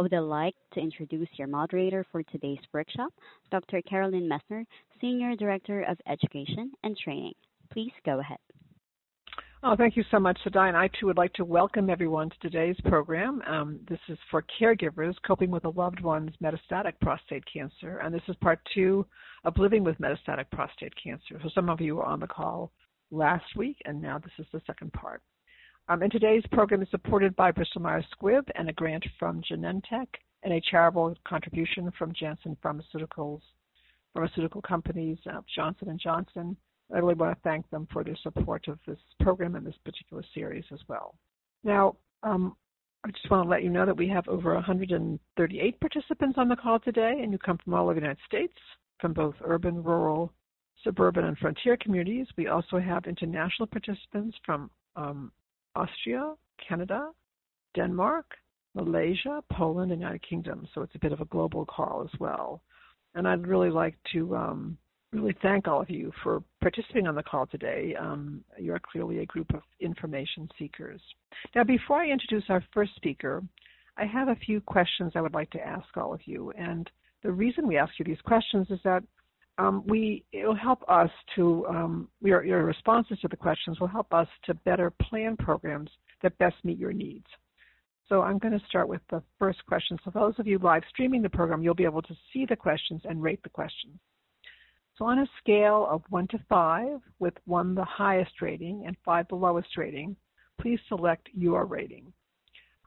I would like to introduce your moderator for today's workshop, Dr. Carolyn Messner, Senior Director of Education and Training. Please go ahead. Oh, thank you so much, Sadai. And I too would like to welcome everyone to today's program. Um, this is for caregivers coping with a loved one's metastatic prostate cancer, and this is part two of living with metastatic prostate cancer. So some of you were on the call last week, and now this is the second part. Um, and today's program is supported by Bristol Myers Squibb and a grant from Genentech and a charitable contribution from Janssen Pharmaceuticals, pharmaceutical companies, uh, Johnson and Johnson. I really want to thank them for their support of this program and this particular series as well. Now, um, I just want to let you know that we have over 138 participants on the call today, and you come from all over the United States, from both urban, rural, suburban, and frontier communities. We also have international participants from um, Austria, Canada, Denmark, Malaysia, Poland, and United Kingdom. So it's a bit of a global call as well. And I'd really like to um, really thank all of you for participating on the call today. Um, you're clearly a group of information seekers. Now, before I introduce our first speaker, I have a few questions I would like to ask all of you. And the reason we ask you these questions is that um, we it'll help us to um, your your responses to the questions will help us to better plan programs that best meet your needs. So I'm going to start with the first question. So those of you live streaming the program, you'll be able to see the questions and rate the questions. So on a scale of one to five, with one the highest rating and five the lowest rating, please select your rating.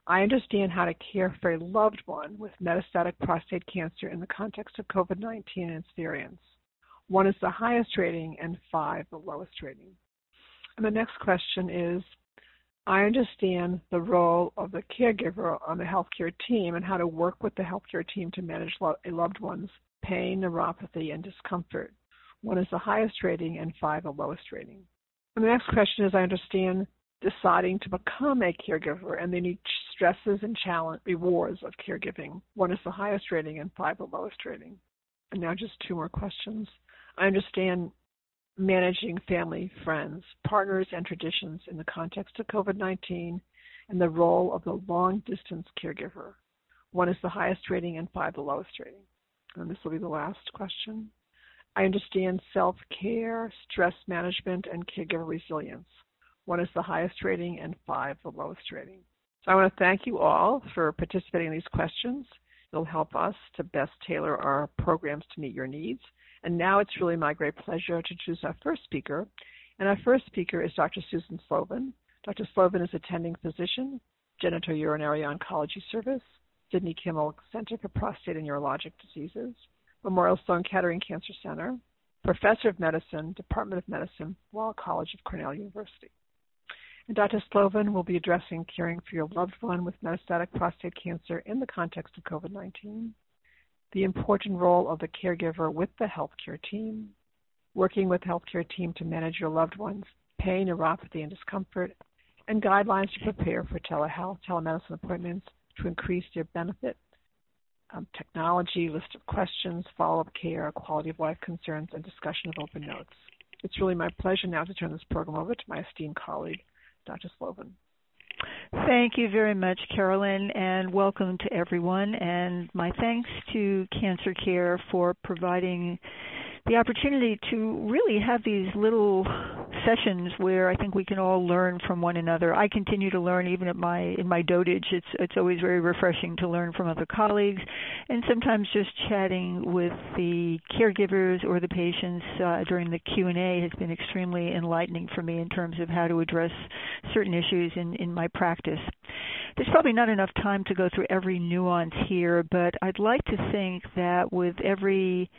I understand how to care for a loved one with metastatic prostate cancer in the context of COVID-19 and its variants. One is the highest rating and five the lowest rating. And the next question is, I understand the role of the caregiver on the healthcare team and how to work with the healthcare team to manage a loved one's pain, neuropathy, and discomfort. One is the highest rating and five the lowest rating. And the next question is, I understand deciding to become a caregiver and the unique stresses and challenge rewards of caregiving. One is the highest rating and five the lowest rating. And now just two more questions. I understand managing family, friends, partners, and traditions in the context of COVID 19 and the role of the long distance caregiver. One is the highest rating and five the lowest rating. And this will be the last question. I understand self care, stress management, and caregiver resilience. One is the highest rating and five the lowest rating. So I want to thank you all for participating in these questions. It'll help us to best tailor our programs to meet your needs. And now it's really my great pleasure to choose our first speaker. And our first speaker is Dr. Susan Slovin. Dr. Slovin is attending physician, genitourinary oncology service, Sidney Kimmel Center for Prostate and Urologic Diseases, Memorial Sloan Kettering Cancer Center, professor of medicine, Department of Medicine, Weill College of Cornell University. And Dr. Slovin will be addressing caring for your loved one with metastatic prostate cancer in the context of COVID 19 the important role of the caregiver with the healthcare team, working with healthcare team to manage your loved one's pain, neuropathy, and discomfort, and guidelines to prepare for telehealth, telemedicine appointments to increase their benefit, um, technology, list of questions, follow-up care, quality of life concerns, and discussion of open notes. It's really my pleasure now to turn this program over to my esteemed colleague, Dr. Slovin. Thank you very much, Carolyn, and welcome to everyone. And my thanks to Cancer Care for providing the opportunity to really have these little sessions where I think we can all learn from one another. I continue to learn even at my in my dotage. It's it's always very refreshing to learn from other colleagues, and sometimes just chatting with the caregivers or the patients uh, during the Q and A has been extremely enlightening for me in terms of how to address certain issues in in my practice. There's probably not enough time to go through every nuance here, but I'd like to think that with every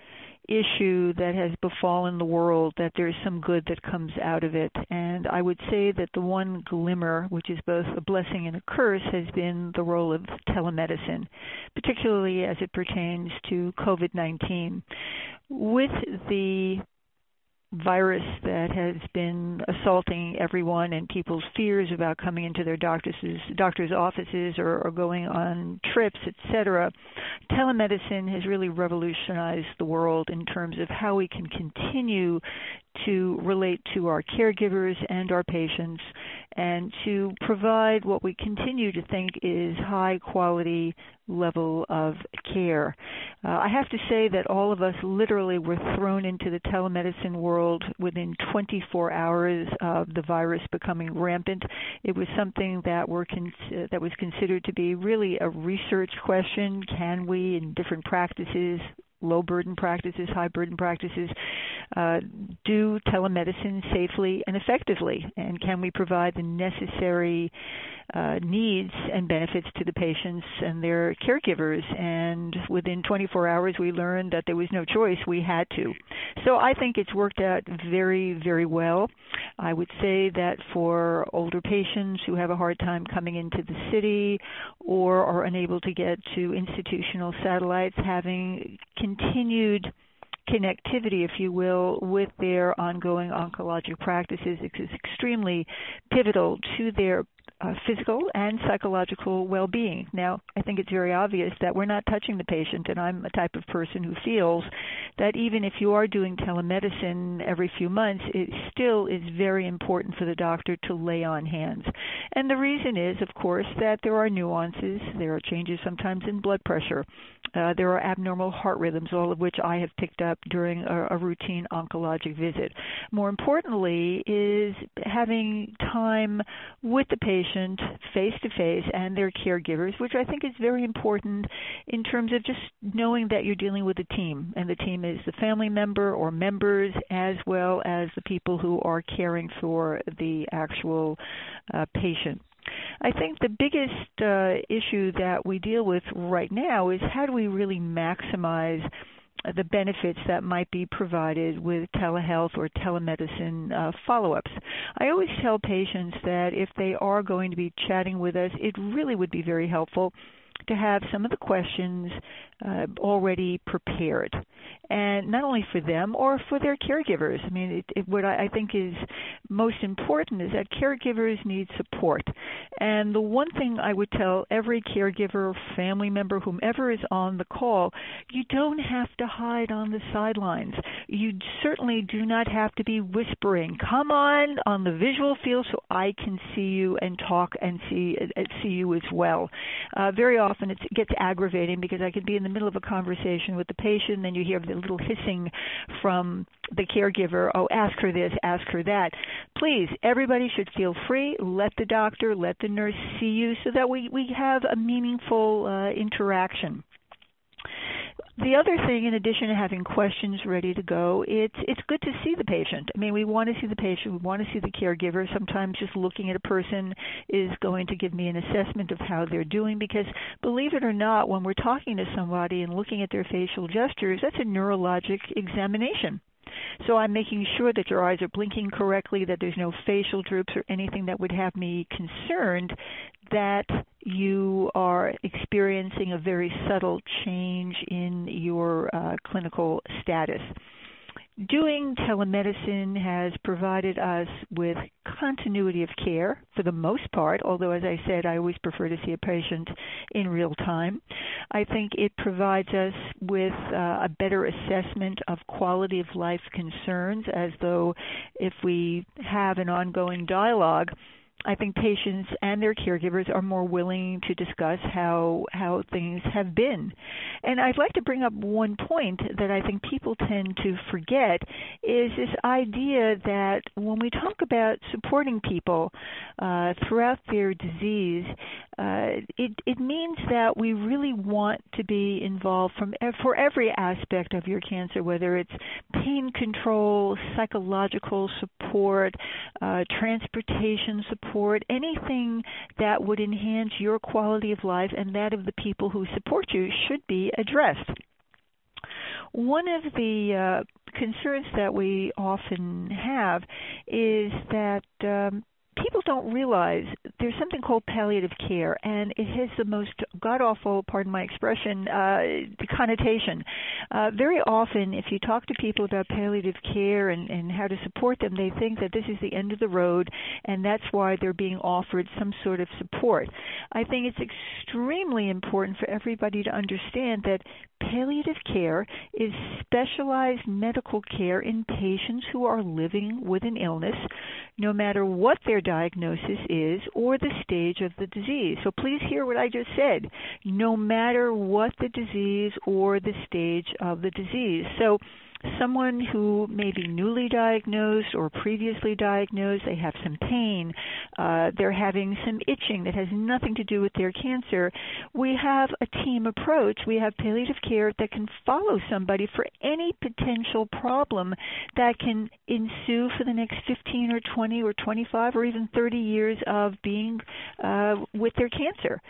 issue that has befallen the world, that there's some good that comes out of it. And I would say that the one glimmer, which is both a blessing and a curse, has been the role of telemedicine, particularly as it pertains to COVID 19. With the virus that has been assaulting everyone and people's fears about coming into their doctors doctors offices or, or going on trips etc telemedicine has really revolutionized the world in terms of how we can continue to relate to our caregivers and our patients and to provide what we continue to think is high quality level of care. Uh, I have to say that all of us literally were thrown into the telemedicine world within 24 hours of the virus becoming rampant. It was something that were con- that was considered to be really a research question. Can we, in different practices, low burden practices, high burden practices, uh, do telemedicine safely and effectively? And can we provide the necessary uh, needs and benefits to the patients and their caregivers? And within 24 hours, we learned that there was no choice. We had to. So I think it's worked out very, very well. I would say that for older patients who have a hard time coming into the city or are unable to get to institutional satellites, having continued connectivity, if you will, with their ongoing oncologic practices is extremely pivotal to their uh, physical and psychological well-being. Now, I think it's very obvious that we're not touching the patient, and I'm a type of person who feels that even if you are doing telemedicine every few months, it still is very important for the doctor to lay on hands. And the reason is, of course, that there are nuances. There are changes sometimes in blood pressure. Uh, there are abnormal heart rhythms, all of which I have picked up during a, a routine oncologic visit. More importantly, is having time with the patient face to face and their caregivers, which I think is very important in terms of just knowing that you're dealing with a team, and the team is the family member or members as well as the people who are caring for the actual uh, patient. I think the biggest uh, issue that we deal with right now is how do we really maximize the benefits that might be provided with telehealth or telemedicine uh, follow ups. I always tell patients that if they are going to be chatting with us, it really would be very helpful to have some of the questions uh, already prepared, and not only for them or for their caregivers. I mean, it, it, what I, I think is most important is that caregivers need support, and the one thing I would tell every caregiver, family member, whomever is on the call, you don't have to hide on the sidelines. You certainly do not have to be whispering. Come on on the visual field so I can see you and talk and see see you as well. Uh, very often it gets aggravating because I could be in the middle of a conversation with the patient, then you hear the little hissing from the caregiver, oh, ask her this, ask her that. Please, everybody should feel free. Let the doctor, let the nurse see you so that we, we have a meaningful uh, interaction the other thing, in addition to having questions ready to go, it's it's good to see the patient. I mean, we want to see the patient, we want to see the caregiver. Sometimes just looking at a person is going to give me an assessment of how they're doing because, believe it or not, when we're talking to somebody and looking at their facial gestures, that's a neurologic examination. So I'm making sure that your eyes are blinking correctly, that there's no facial droops or anything that would have me concerned that you are experiencing a very subtle change in your uh, clinical status. Doing telemedicine has provided us with continuity of care for the most part, although, as I said, I always prefer to see a patient in real time. I think it provides us with uh, a better assessment of quality of life concerns, as though if we have an ongoing dialogue, I think patients and their caregivers are more willing to discuss how how things have been. And I'd like to bring up one point that I think people tend to forget is this idea that when we talk about supporting people uh, throughout their disease, uh, it it means that we really want to be involved from for every aspect of your cancer, whether it's pain control, psychological support, uh, transportation support anything that would enhance your quality of life and that of the people who support you should be addressed. one of the uh, concerns that we often have is that um, people don't realize there's something called palliative care, and it has the most god awful, pardon my expression, uh, connotation. Uh, very often, if you talk to people about palliative care and, and how to support them, they think that this is the end of the road, and that's why they're being offered some sort of support. I think it's extremely important for everybody to understand that palliative care is specialized medical care in patients who are living with an illness, no matter what their diagnosis is or the stage of the disease. So please hear what I just said. No matter what the disease or the stage of the disease. So someone who may be newly diagnosed or previously diagnosed, they have some pain, uh, they're having some itching that has nothing to do with their cancer, we have a team approach. We have palliative care that can follow somebody for any potential problem that can ensue for the next 15 or 20 or 25 or even 30 years of being uh, with their cancer.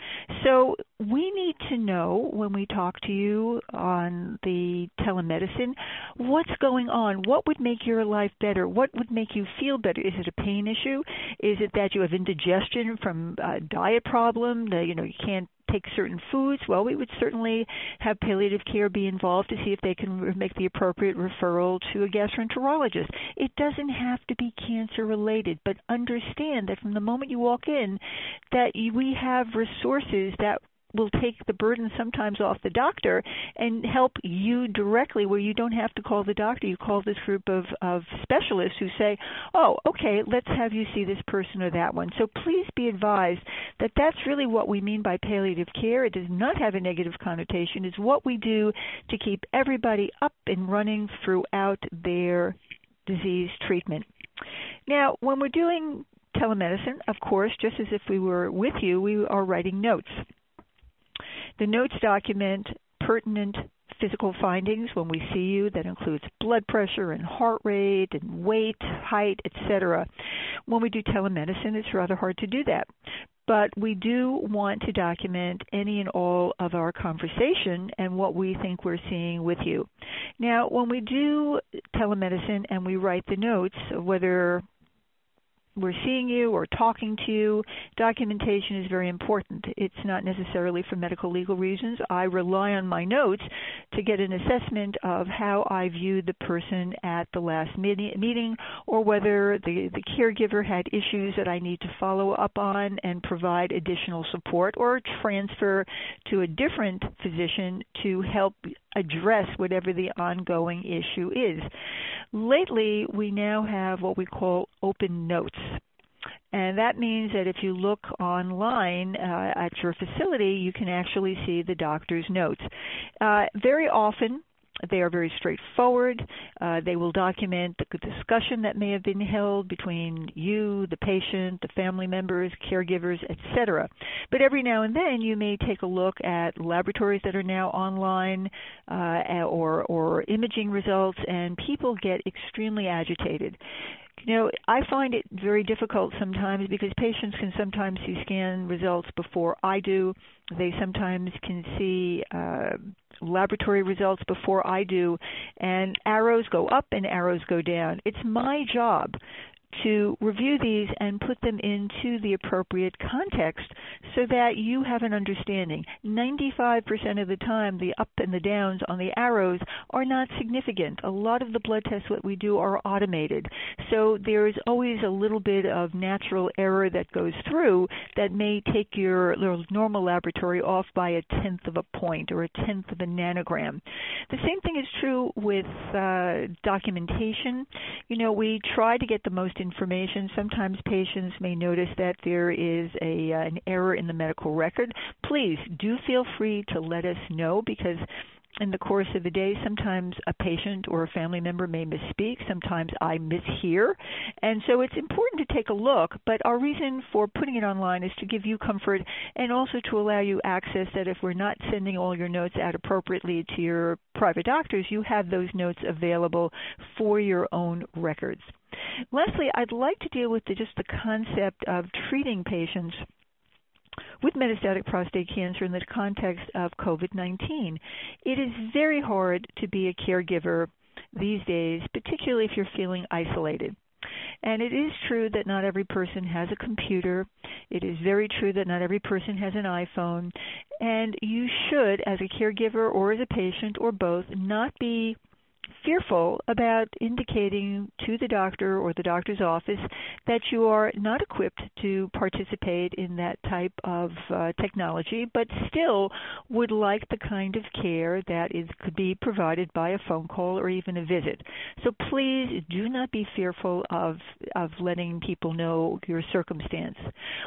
So we need to know when we talk to you on the telemedicine what's going on? What would make your life better? What would make you feel better? Is it a pain issue? Is it that you have indigestion from a diet problem? That, you know, you can't take certain foods, well, we would certainly have palliative care be involved to see if they can make the appropriate referral to a gastroenterologist. It doesn't have to be cancer related, but understand that from the moment you walk in, that we have resources that will take the burden sometimes off the doctor and help you directly where you don't have to call the doctor. You call this group of, of specialists who say, oh, okay, let's have you see this person or that one. So please be advised that that's really what we mean by palliative care. It does not have a negative connotation. It's what we do to keep everybody up and running throughout their disease treatment. Now, when we're doing telemedicine, of course, just as if we were with you, we are writing notes. The notes document pertinent physical findings when we see you that includes blood pressure and heart rate and weight, height, etc. When we do telemedicine, it's rather hard to do that. But we do want to document any and all of our conversation and what we think we're seeing with you. Now, when we do telemedicine and we write the notes, whether we're seeing you or talking to you, documentation is very important. It's not necessarily for medical legal reasons. I rely on my notes to get an assessment of how I viewed the person at the last meeting or whether the, the caregiver had issues that I need to follow up on and provide additional support or transfer to a different physician to help address whatever the ongoing issue is. Lately, we now have what we call open notes. And that means that if you look online uh, at your facility, you can actually see the doctor's notes. Uh, very often, they are very straightforward. Uh, they will document the discussion that may have been held between you, the patient, the family members, caregivers, etc. But every now and then, you may take a look at laboratories that are now online uh, or or imaging results, and people get extremely agitated. You know, I find it very difficult sometimes because patients can sometimes see scan results before I do. They sometimes can see uh, laboratory results before I do, and arrows go up and arrows go down. It's my job to review these and put them into the appropriate context so that you have an understanding. 95% of the time, the up and the downs on the arrows are not significant. A lot of the blood tests that we do are automated. So there is always a little bit of natural error that goes through that may take your normal laboratory off by a tenth of a point or a tenth of a nanogram. The same thing is true with uh, documentation. You know, we try to get the most information. Sometimes patients may notice that there is a uh, an error in the medical record. Please do feel free to let us know because in the course of the day, sometimes a patient or a family member may misspeak. Sometimes I mishear. And so it's important to take a look. But our reason for putting it online is to give you comfort and also to allow you access that if we're not sending all your notes out appropriately to your private doctors, you have those notes available for your own records. Lastly, I'd like to deal with the, just the concept of treating patients with metastatic prostate cancer in the context of COVID 19. It is very hard to be a caregiver these days, particularly if you're feeling isolated. And it is true that not every person has a computer. It is very true that not every person has an iPhone. And you should, as a caregiver or as a patient or both, not be fearful about indicating to the doctor or the doctor's office that you are not equipped to participate in that type of uh, technology, but still would like the kind of care that is could be provided by a phone call or even a visit. So please do not be fearful of of letting people know your circumstance.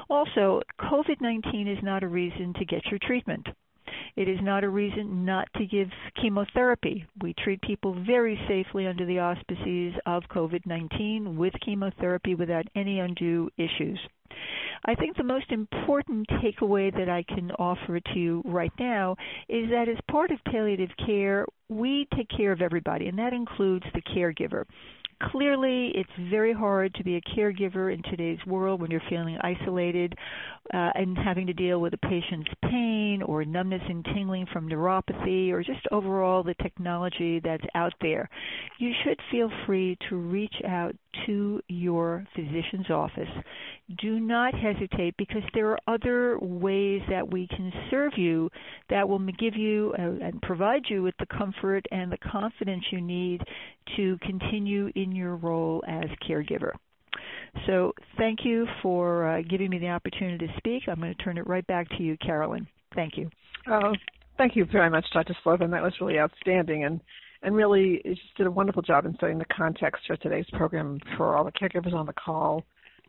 Also, COVID-19 is not a reason to get your treatment. It is not a reason not to give chemotherapy. We treat people very safely under the auspices of COVID 19 with chemotherapy without any undue issues. I think the most important takeaway that I can offer to you right now is that as part of palliative care, we take care of everybody, and that includes the caregiver. Clearly, it's very hard to be a caregiver in today's world when you're feeling isolated uh, and having to deal with a patient's pain or numbness and tingling from neuropathy or just overall the technology that's out there. You should feel free to reach out to your physician's office. Do not hesitate because there are other ways that we can serve you that will give you uh, and provide you with the comfort and the confidence you need to continue in your role as caregiver. So, thank you for uh, giving me the opportunity to speak. I'm going to turn it right back to you, Carolyn. Thank you. Oh, thank you very much, Dr. Slovin. That was really outstanding. And and really just did a wonderful job in setting the context for today's program for all the caregivers on the call.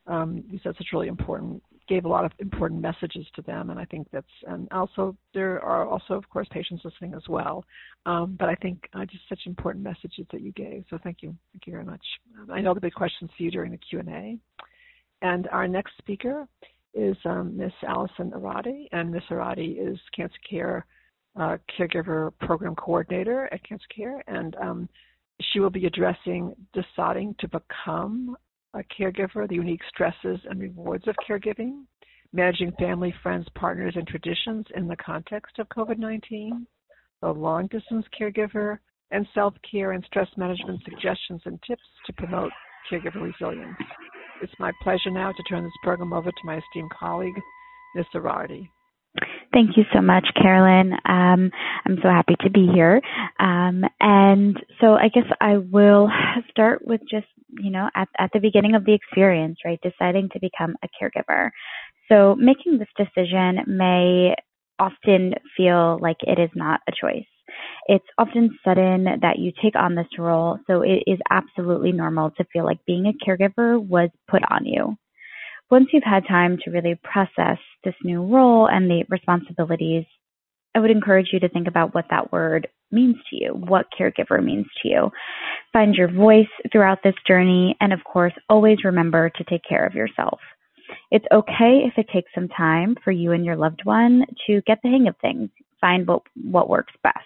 Um, you said such really important, gave a lot of important messages to them, and I think that's, and also there are also, of course, patients listening as well. Um, but I think uh, just such important messages that you gave. So thank you, thank you very much. Um, I know there'll be questions for you during the Q and A. And our next speaker is um, Miss Allison Arati, and Miss Arati is Cancer Care uh, caregiver program coordinator at Cancer Care, and um, she will be addressing deciding to become a caregiver, the unique stresses and rewards of caregiving, managing family, friends, partners, and traditions in the context of COVID 19, the long distance caregiver, and self care and stress management suggestions and tips to promote caregiver resilience. It's my pleasure now to turn this program over to my esteemed colleague, Ms. Arati. Thank you so much, Carolyn. Um, I'm so happy to be here. Um, and so I guess I will start with just, you know, at, at the beginning of the experience, right? Deciding to become a caregiver. So making this decision may often feel like it is not a choice. It's often sudden that you take on this role, so it is absolutely normal to feel like being a caregiver was put on you once you've had time to really process this new role and the responsibilities, I would encourage you to think about what that word means to you, what caregiver means to you. Find your voice throughout this journey, and of course, always remember to take care of yourself. It's okay if it takes some time for you and your loved one to get the hang of things, find what, what works best.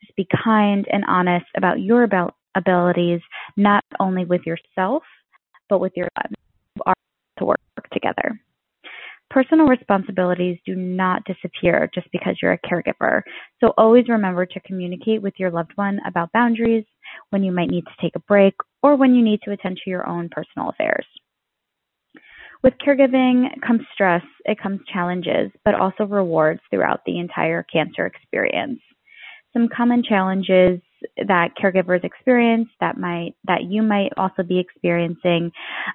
Just be kind and honest about your abilities, not only with yourself, but with your to work together. Personal responsibilities do not disappear just because you're a caregiver. So always remember to communicate with your loved one about boundaries, when you might need to take a break, or when you need to attend to your own personal affairs. With caregiving comes stress, it comes challenges, but also rewards throughout the entire cancer experience. Some common challenges that caregivers experience that might that you might also be experiencing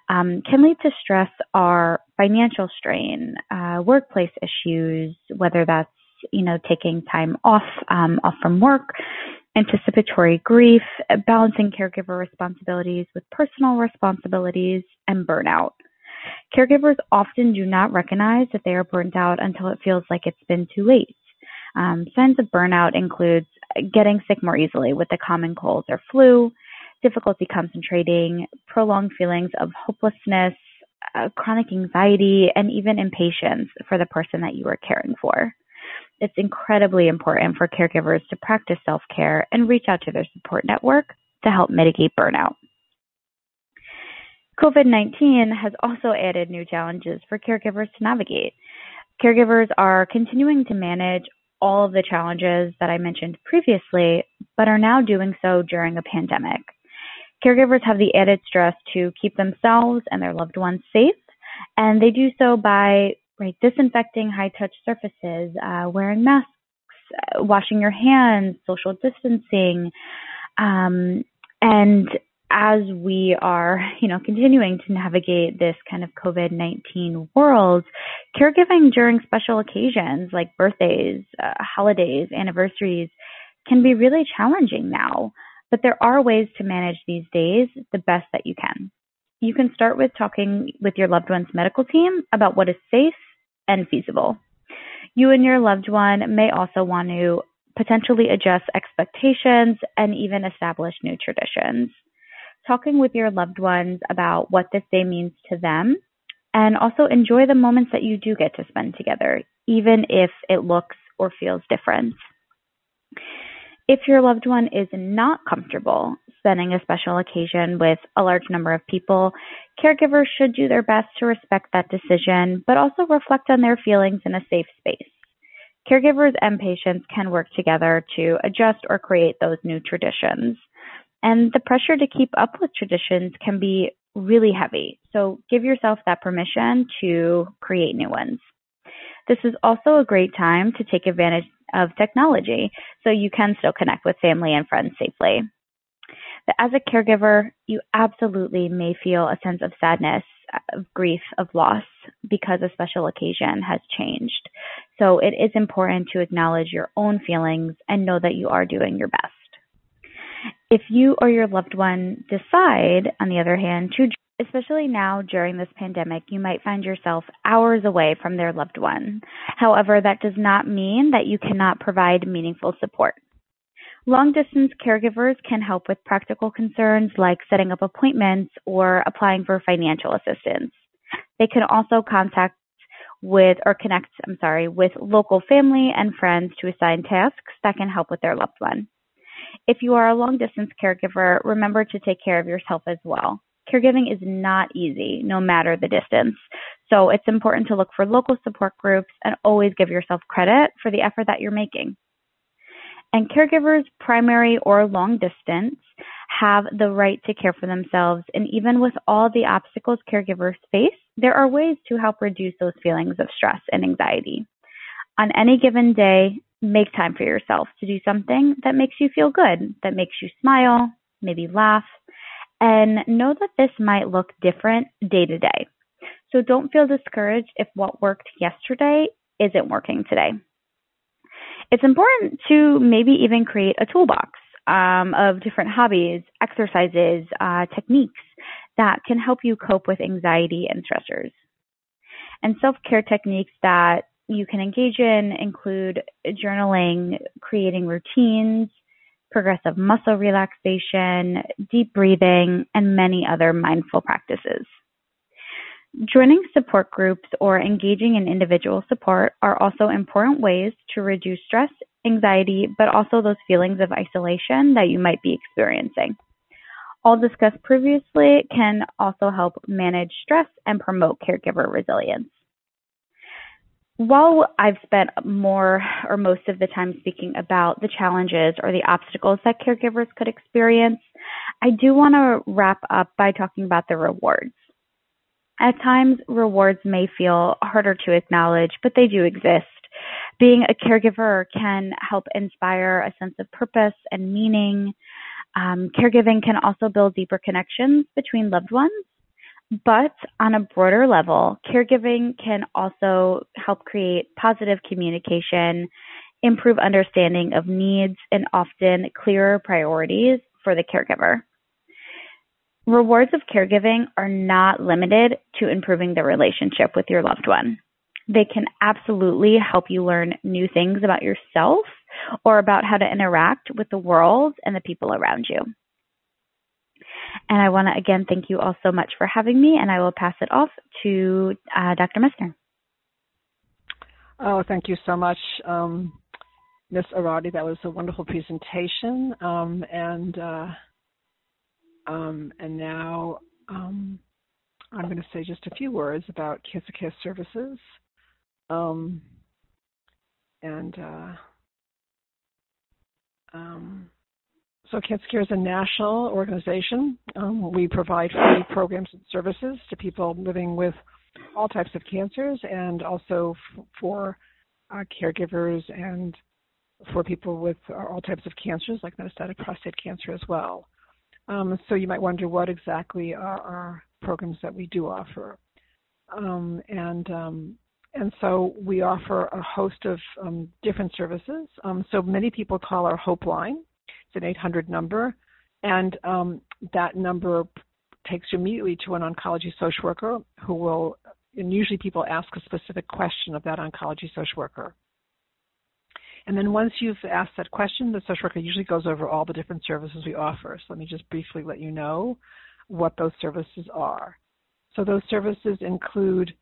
um, can lead to stress are financial strain, uh, workplace issues, whether that's you know taking time off um, off from work, anticipatory grief, balancing caregiver responsibilities with personal responsibilities, and burnout. Caregivers often do not recognize that they are burnt out until it feels like it's been too late. Um, signs of burnout includes getting sick more easily with the common colds or flu, difficulty concentrating, prolonged feelings of hopelessness, uh, chronic anxiety, and even impatience for the person that you are caring for. It's incredibly important for caregivers to practice self care and reach out to their support network to help mitigate burnout. COVID 19 has also added new challenges for caregivers to navigate. Caregivers are continuing to manage all of the challenges that I mentioned previously, but are now doing so during a pandemic. Caregivers have the added stress to keep themselves and their loved ones safe, and they do so by right, disinfecting high touch surfaces, uh, wearing masks, uh, washing your hands, social distancing, um, and as we are, you know, continuing to navigate this kind of COVID-19 world, caregiving during special occasions like birthdays, uh, holidays, anniversaries can be really challenging now. But there are ways to manage these days the best that you can. You can start with talking with your loved one's medical team about what is safe and feasible. You and your loved one may also want to potentially adjust expectations and even establish new traditions talking with your loved ones about what this day means to them, and also enjoy the moments that you do get to spend together, even if it looks or feels different. If your loved one is not comfortable spending a special occasion with a large number of people, caregivers should do their best to respect that decision, but also reflect on their feelings in a safe space. Caregivers and patients can work together to adjust or create those new traditions. And the pressure to keep up with traditions can be really heavy. So give yourself that permission to create new ones. This is also a great time to take advantage of technology so you can still connect with family and friends safely. But as a caregiver, you absolutely may feel a sense of sadness, of grief, of loss because a special occasion has changed. So it is important to acknowledge your own feelings and know that you are doing your best. If you or your loved one decide, on the other hand, to especially now during this pandemic, you might find yourself hours away from their loved one. However, that does not mean that you cannot provide meaningful support. Long distance caregivers can help with practical concerns like setting up appointments or applying for financial assistance. They can also contact with or connect, I'm sorry, with local family and friends to assign tasks that can help with their loved one. If you are a long distance caregiver, remember to take care of yourself as well. Caregiving is not easy, no matter the distance. So it's important to look for local support groups and always give yourself credit for the effort that you're making. And caregivers, primary or long distance, have the right to care for themselves. And even with all the obstacles caregivers face, there are ways to help reduce those feelings of stress and anxiety. On any given day, make time for yourself to do something that makes you feel good, that makes you smile, maybe laugh, and know that this might look different day to day. So don't feel discouraged if what worked yesterday isn't working today. It's important to maybe even create a toolbox um, of different hobbies, exercises, uh, techniques that can help you cope with anxiety and stressors. And self care techniques that you can engage in include journaling, creating routines, progressive muscle relaxation, deep breathing, and many other mindful practices. Joining support groups or engaging in individual support are also important ways to reduce stress, anxiety, but also those feelings of isolation that you might be experiencing. All discussed previously can also help manage stress and promote caregiver resilience while I've spent more or most of the time speaking about the challenges or the obstacles that caregivers could experience, I do want to wrap up by talking about the rewards. At times, rewards may feel harder to acknowledge, but they do exist. Being a caregiver can help inspire a sense of purpose and meaning. Um, caregiving can also build deeper connections between loved ones but on a broader level, caregiving can also help create positive communication, improve understanding of needs, and often clearer priorities for the caregiver. Rewards of caregiving are not limited to improving the relationship with your loved one. They can absolutely help you learn new things about yourself or about how to interact with the world and the people around you. And I want to again thank you all so much for having me, and I will pass it off to uh, Dr. Messner. Oh, thank you so much, um, Ms. Arati. That was a wonderful presentation. Um, and uh, um, and now um, I'm going to say just a few words about Cancer Care Services. Um, and uh, um, so Cancer Care is a national organization. Um, we provide free programs and services to people living with all types of cancers and also f- for uh, caregivers and for people with all types of cancers like metastatic prostate cancer as well. Um, so you might wonder what exactly are our programs that we do offer. Um, and um, and so we offer a host of um, different services. Um, so many people call our Hope Line. An 800 number, and um, that number takes you immediately to an oncology social worker who will. And usually, people ask a specific question of that oncology social worker. And then once you've asked that question, the social worker usually goes over all the different services we offer. So let me just briefly let you know what those services are. So those services include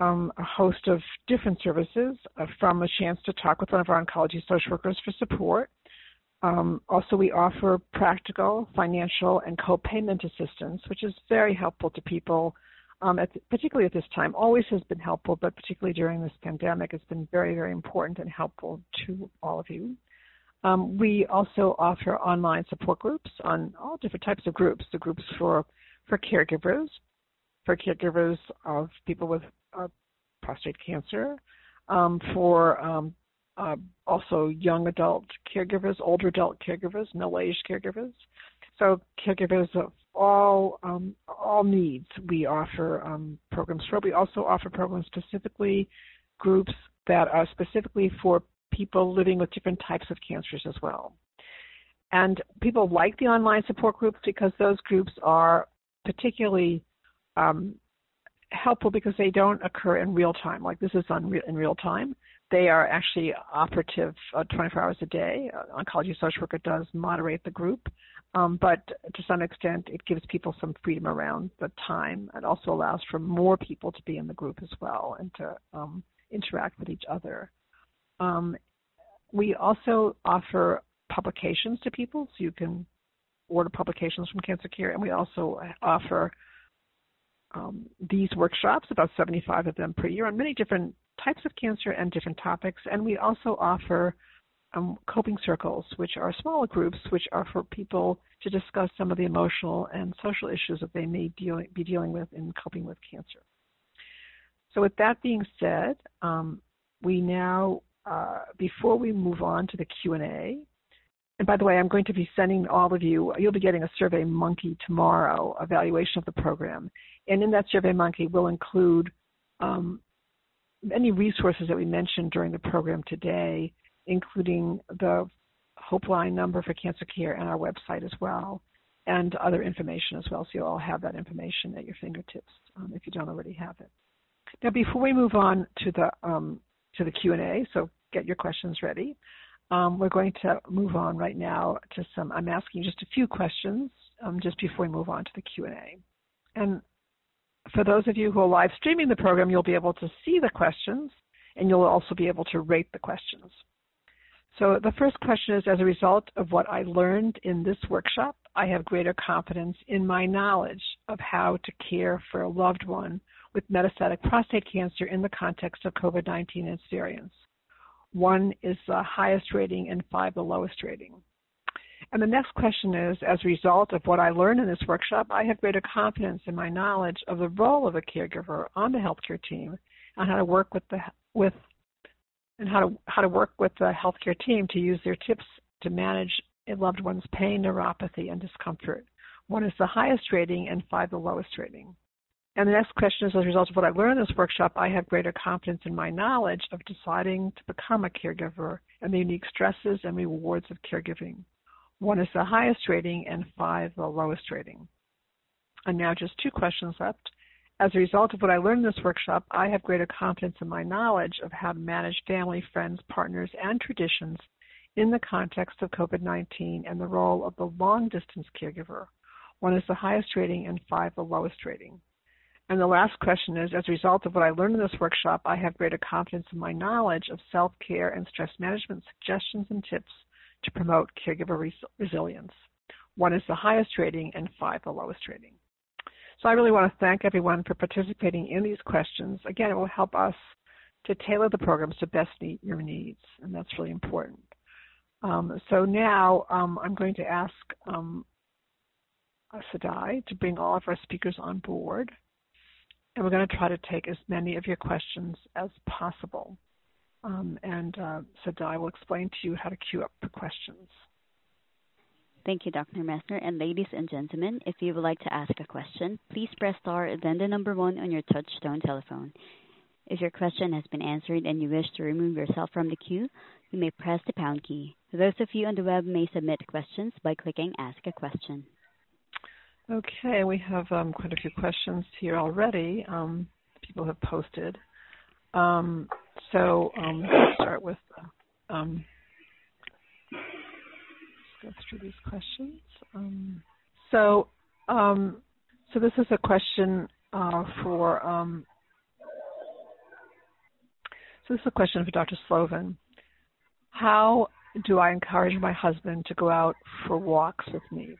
um, a host of different services, uh, from a chance to talk with one of our oncology social workers for support. Um, also, we offer practical, financial, and co-payment assistance, which is very helpful to people, um, at, particularly at this time. Always has been helpful, but particularly during this pandemic, it's been very, very important and helpful to all of you. Um, we also offer online support groups on all different types of groups. The groups for for caregivers, for caregivers of people with uh, prostate cancer, um, for um, uh, also young adult caregivers, older adult caregivers, middle-aged caregivers. So caregivers of all um, all needs, we offer um, programs for. We also offer programs specifically groups that are specifically for people living with different types of cancers as well. And people like the online support groups because those groups are particularly um, helpful because they don't occur in real time. Like this is on re- in real time. They are actually operative uh, 24 hours a day. Uh, oncology social worker does moderate the group, um, but to some extent it gives people some freedom around the time. It also allows for more people to be in the group as well and to um, interact with each other. Um, we also offer publications to people, so you can order publications from Cancer Care, and we also offer um, these workshops, about 75 of them per year, on many different types of cancer and different topics. And we also offer um, coping circles, which are smaller groups, which are for people to discuss some of the emotional and social issues that they may deal, be dealing with in coping with cancer. So, with that being said, um, we now, uh, before we move on to the Q and A, and by the way, I'm going to be sending all of you, you'll be getting a Survey Monkey tomorrow evaluation of the program. And in that Survey Monkey we'll include um, any resources that we mentioned during the program today, including the Hope Line number for cancer care and our website as well, and other information as well. So you'll all have that information at your fingertips um, if you don't already have it. Now, before we move on to the um, to the Q&A, so get your questions ready. Um, we're going to move on right now to some. I'm asking just a few questions um, just before we move on to the Q&A. And for those of you who are live streaming the program, you'll be able to see the questions, and you'll also be able to rate the questions. So the first question is, as a result of what I learned in this workshop, I have greater confidence in my knowledge of how to care for a loved one with metastatic prostate cancer in the context of COVID-19 experience. One is the highest rating and five the lowest rating. And the next question is, as a result of what I learned in this workshop, I have greater confidence in my knowledge of the role of a caregiver on the healthcare team and how to work with the with and how to how to work with the healthcare team to use their tips to manage a loved one's pain, neuropathy, and discomfort. One is the highest rating and five the lowest rating. And the next question is, as a result of what I learned in this workshop, I have greater confidence in my knowledge of deciding to become a caregiver and the unique stresses and rewards of caregiving. One is the highest rating and five the lowest rating. And now just two questions left. As a result of what I learned in this workshop, I have greater confidence in my knowledge of how to manage family, friends, partners, and traditions in the context of COVID-19 and the role of the long distance caregiver. One is the highest rating and five the lowest rating. And the last question is, as a result of what I learned in this workshop, I have greater confidence in my knowledge of self-care and stress management suggestions and tips to promote caregiver res- resilience. One is the highest rating and five the lowest rating. So I really want to thank everyone for participating in these questions. Again, it will help us to tailor the programs to best meet your needs, and that's really important. Um, so now um, I'm going to ask um, Sadai to bring all of our speakers on board, and we're going to try to take as many of your questions as possible. Um, and uh, Sadai will explain to you how to queue up for questions. Thank you, Dr. Messner. And ladies and gentlemen, if you would like to ask a question, please press star then the number one on your touchtone telephone. If your question has been answered and you wish to remove yourself from the queue, you may press the pound key. Those of you on the web may submit questions by clicking Ask a Question. Okay, we have um, quite a few questions here already. Um, people have posted. Um, so um, let's start with. Um, let's go through these questions. Um, so, so this is a question uh, for. so this is a question for Dr. Sullivan. How do I encourage my husband to go out for walks with me?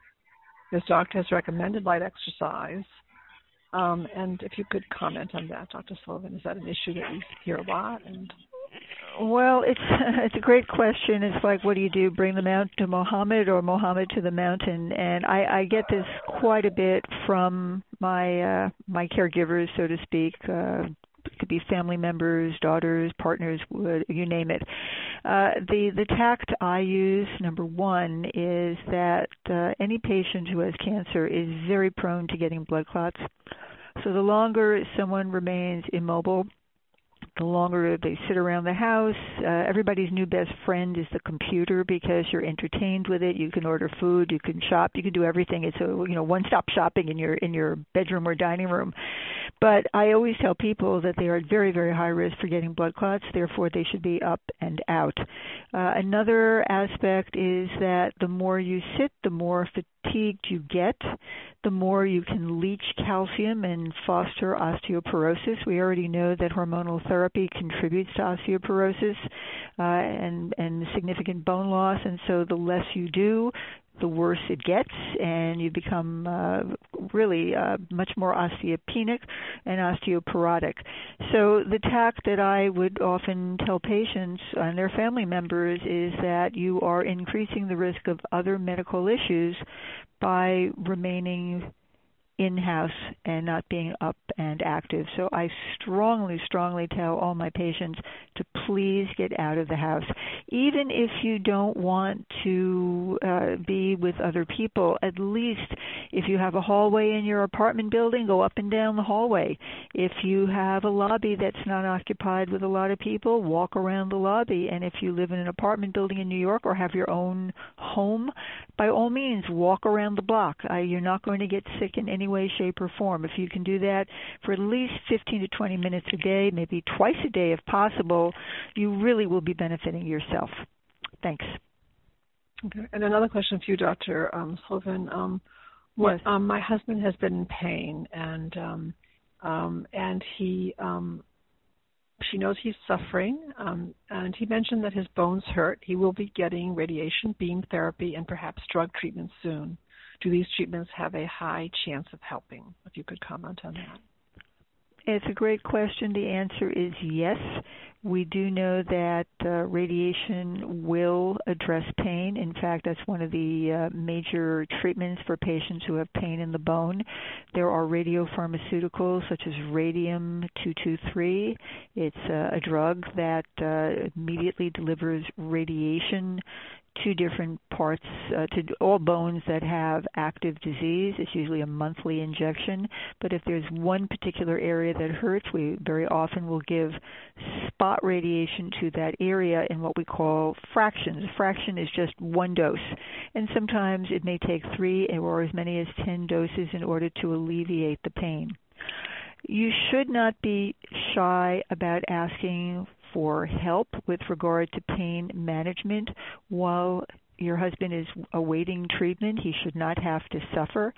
His doctor has recommended light exercise. Um, and if you could comment on that, Dr. Sullivan, is that an issue that you hear a lot? And well, it's it's a great question. It's like, what do you do? Bring the mountain to Mohammed, or Mohammed to the mountain? And I, I get this quite a bit from my uh, my caregivers, so to speak, uh, could be family members, daughters, partners, you name it. Uh, the the tact I use, number one, is that uh, any patient who has cancer is very prone to getting blood clots. So the longer someone remains immobile, the longer they sit around the house. Uh, everybody's new best friend is the computer because you're entertained with it. You can order food, you can shop, you can do everything. It's a you know one-stop shopping in your in your bedroom or dining room. But I always tell people that they are at very very high risk for getting blood clots. Therefore, they should be up and out. Uh, another aspect is that the more you sit, the more fatigued you get, the more you can leach calcium and foster osteoporosis. We already know that hormonal therapy contributes to osteoporosis uh, and and significant bone loss, and so the less you do, the worse it gets, and you become uh, really uh, much more osteopenic and osteoporotic. So, the tact that I would often tell patients and their family members is that you are increasing the risk of other medical issues by remaining in house and not being up and active. So I strongly, strongly tell all my patients to please get out of the house. Even if you don't want to uh, be with other people, at least if you have a hallway in your apartment building, go up and down the hallway. If you have a lobby that's not occupied with a lot of people, walk around the lobby. And if you live in an apartment building in New York or have your own home, by all means, walk around the block. Uh, you're not going to get sick in any way, shape, or form. If you can do that for at least 15 to 20 minutes a day, maybe twice a day if possible, you really will be benefiting yourself. Thanks. Okay. And another question for you, Dr. Um. Um, what, yes. Um, my husband has been in pain, and um, um, and he um, she knows he's suffering, um, and he mentioned that his bones hurt. He will be getting radiation beam therapy and perhaps drug treatment soon. Do these treatments have a high chance of helping? If you could comment on that. It's a great question. The answer is yes. We do know that uh, radiation will address pain. In fact, that's one of the uh, major treatments for patients who have pain in the bone. There are radiopharmaceuticals such as radium 223. It's uh, a drug that uh, immediately delivers radiation two different parts uh, to all bones that have active disease. It's usually a monthly injection, but if there's one particular area that hurts, we very often will give spot radiation to that area in what we call fractions. A fraction is just one dose, and sometimes it may take three or as many as 10 doses in order to alleviate the pain. You should not be shy about asking for help with regard to pain management while your husband is awaiting treatment. He should not have to suffer.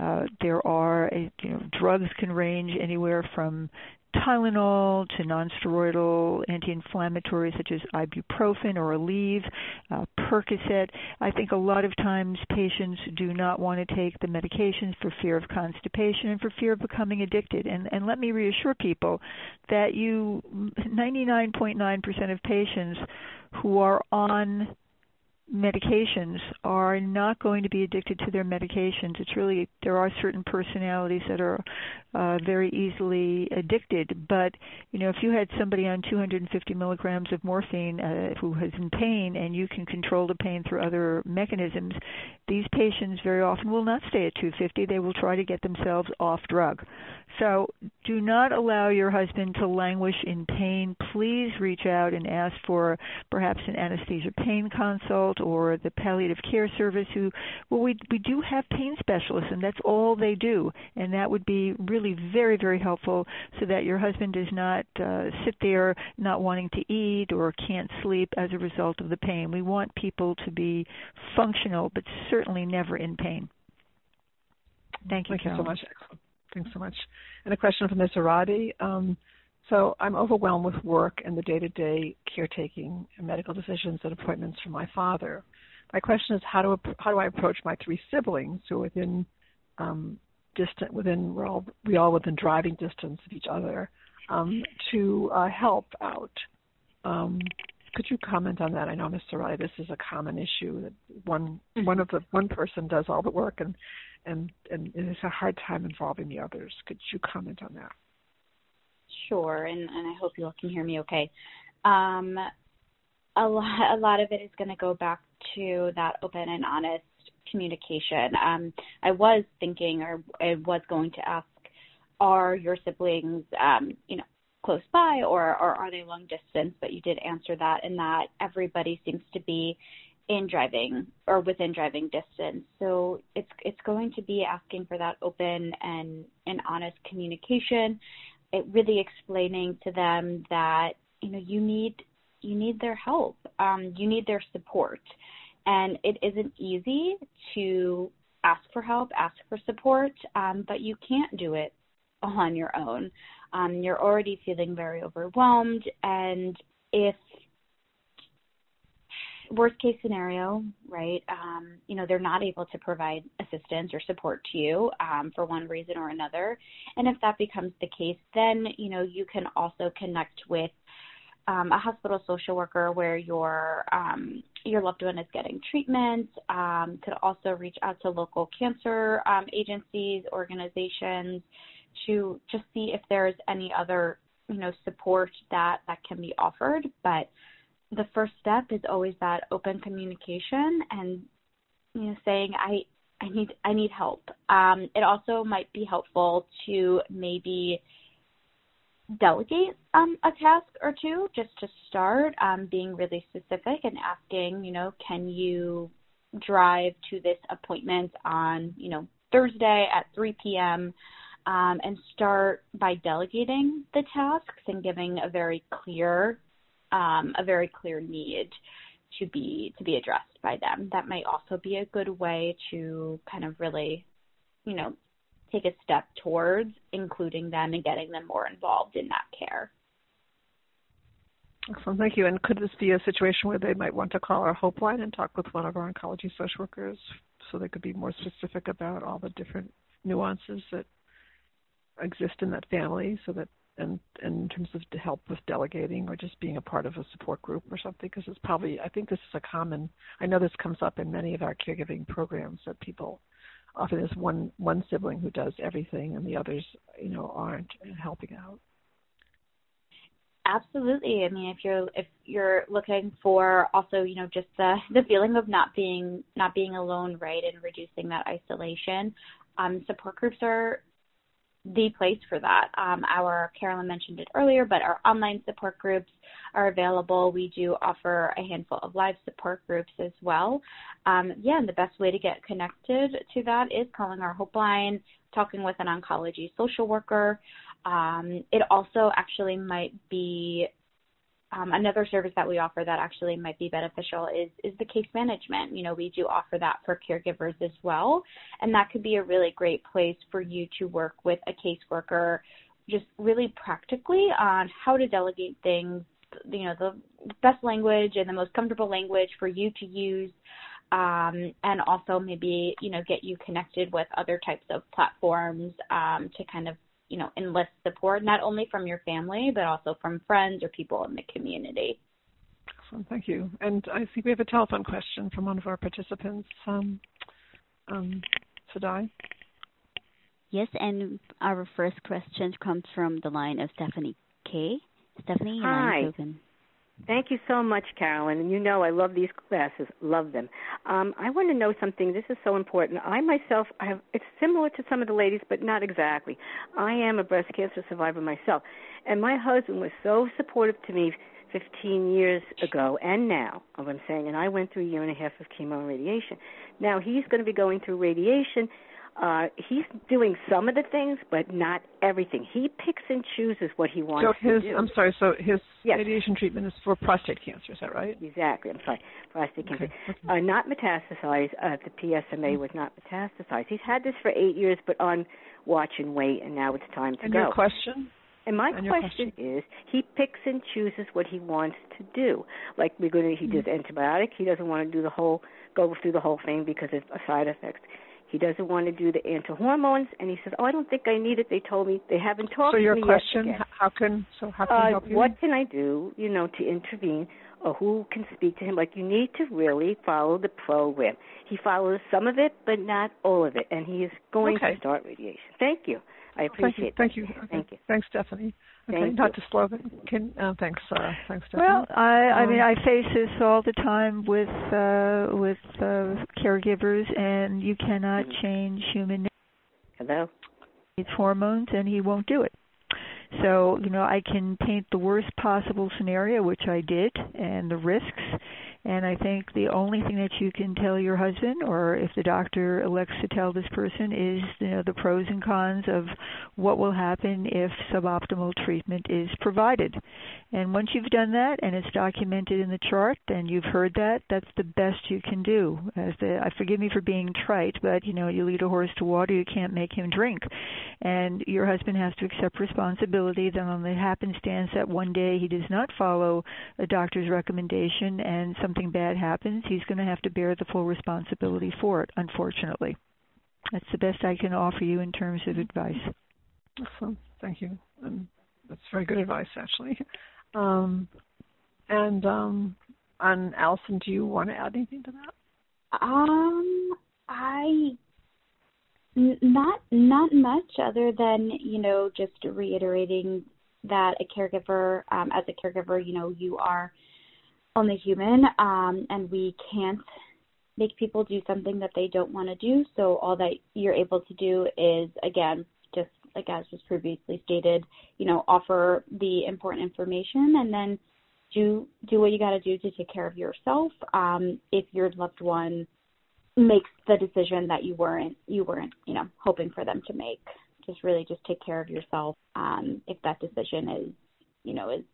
Uh, there are, you know, drugs can range anywhere from Tylenol to nonsteroidal anti-inflammatories such as ibuprofen or Aleve, uh, Percocet. I think a lot of times patients do not want to take the medications for fear of constipation and for fear of becoming addicted. And, and let me reassure people that you, 99.9% of patients who are on medications are not going to be addicted to their medications. It's really there are certain personalities that are uh, very easily addicted. But you know, if you had somebody on 250 milligrams of morphine uh, who is in pain, and you can control the pain through other mechanisms, these patients very often will not stay at 250. They will try to get themselves off drug. So do not allow your husband to languish in pain. Please reach out and ask for perhaps an anesthesia pain consult or the palliative care service who well we we do have pain specialists and that's all they do and that would be really very very helpful so that your husband does not uh, sit there not wanting to eat or can't sleep as a result of the pain. We want people to be functional but certainly never in pain. Thank you, Thank you so much. Excellent. Thanks so much. And a question from Ms. Aradi. Um, so I'm overwhelmed with work and the day-to-day caretaking and medical decisions and appointments for my father. My question is, how do how do I approach my three siblings who are within um, distant within we're all we all within driving distance of each other um, to uh, help out? Um, could you comment on that? I know, Mr. Riley, this is a common issue that one mm-hmm. one of the one person does all the work and and and it's a hard time involving the others. Could you comment on that? Sure, and, and I hope you all can hear me okay. Um, a lot, a lot of it is going to go back to that open and honest communication. Um, I was thinking, or I was going to ask, are your siblings, um, you know, close by, or, or are they long distance? But you did answer that, in that everybody seems to be in driving or within driving distance. So it's it's going to be asking for that open and and honest communication. It really explaining to them that you know you need you need their help, um, you need their support, and it isn't easy to ask for help, ask for support, um, but you can't do it on your own. Um, you're already feeling very overwhelmed, and if worst case scenario, right? Um, you know, they're not able to provide assistance or support to you um, for one reason or another. And if that becomes the case, then you know you can also connect with um, a hospital social worker where your um, your loved one is getting treatment. Um, could also reach out to local cancer um, agencies, organizations, to just see if there's any other you know support that that can be offered. But the first step is always that open communication and you know saying I I need I need help. Um, it also might be helpful to maybe delegate um, a task or two just to start um, being really specific and asking, you know, can you drive to this appointment on, you know, Thursday at 3 p.m. Um, and start by delegating the tasks and giving a very clear um, a very clear need to be to be addressed by them. That might also be a good way to kind of really, you know, take a step towards including them and getting them more involved in that care. Excellent, thank you. And could this be a situation where they might want to call our Hope Line and talk with one of our oncology social workers so they could be more specific about all the different nuances that exist in that family so that and, in terms of to help with delegating or just being a part of a support group or something because it's probably I think this is a common I know this comes up in many of our caregiving programs that people often there's one one sibling who does everything and the others you know aren't helping out. Absolutely. I mean, if you're if you're looking for also, you know, just the the feeling of not being not being alone, right, and reducing that isolation, um, support groups are the place for that. Um, our Carolyn mentioned it earlier, but our online support groups are available. We do offer a handful of live support groups as well. Um, yeah, and the best way to get connected to that is calling our Hope Line, talking with an oncology social worker. Um, it also actually might be um, another service that we offer that actually might be beneficial is is the case management. You know, we do offer that for caregivers as well, and that could be a really great place for you to work with a caseworker, just really practically on how to delegate things you know the best language and the most comfortable language for you to use um, and also maybe you know get you connected with other types of platforms um, to kind of you know enlist support not only from your family but also from friends or people in the community. Excellent, thank you. And I think we have a telephone question from one of our participants, um, um, Sadai. Yes, and our first question comes from the line of Stephanie K. Stephanie, your Hi. line is open. Thank you so much, Carolyn. And you know I love these classes, love them. Um, I want to know something. This is so important. I myself, I have. It's similar to some of the ladies, but not exactly. I am a breast cancer survivor myself, and my husband was so supportive to me 15 years ago and now. I'm saying, and I went through a year and a half of chemo and radiation. Now he's going to be going through radiation uh, he's doing some of the things, but not everything. He picks and chooses what he wants so his, to do. I'm sorry. So his Yes. radiation treatment is for prostate cancer. Is that right? Exactly. I'm sorry. Prostate cancer. Okay. okay. Uh, not metastasized. Uh, the PSMA was not metastasized. He's had this for eight years, but on watch and wait, and now it's time to and go. your question? And my And your question, is, he picks and chooses what he wants to do. Like we're going to, he does Mm-hmm. antibiotic. He doesn't want to do the whole, go through the whole thing because of side effects. He doesn't want to do the anti-hormones, and he says, "Oh, I don't think I need it. They told me they haven't talked So your to me question? yet." h- How can so how can Uh, help you? what can I do, you know, to intervene, or who can speak to him? Like you need to really follow the program. He follows some of it, but not all of it, and he is going Okay. to start radiation. Thank you. I Thank you. appreciate Thank you. Thank you. Thanks, Stephanie. Okay, Thank not you. to slow it. Can uh, thanks, uh, thanks, Stephanie. Well, I I mean Um, I face this all the time with uh with uh caregivers and you cannot Mhm. change human Nature. Hello. needs hormones and he won't do it. So, you know, I can paint the worst possible scenario, which I did, and the risks. And I think the only thing that you can tell your husband, or if the doctor elects to tell this person, is you know the pros and cons of what will happen if suboptimal treatment is provided. And once you've done that and it's documented in the chart and you've heard that, that's the best you can do. As the, I forgive me for being trite, but you know you lead a horse to water, you can't make him drink. And your husband has to accept responsibility that on the happenstance that one day he does not follow a doctor's recommendation and something bad happens, he's going to have to bear the full responsibility for it, unfortunately. That's the best I can offer you in terms of advice. Excellent. Thank you. And that's very good advice, actually. Um, and um, and Allison, do you want to add anything to that? Um, I n- not not much other than you know just reiterating that a caregiver, um, as a caregiver, you know you are only human, um, and we can't make people do something that they don't want to do. So all that you're able to do is again just like as was previously stated, you know, offer the important information and then do do what you got to do to take care of yourself. Um, if your loved one makes the decision that you weren't you weren't you know hoping for them to make, just really just take care of yourself. Um, if that decision is you know is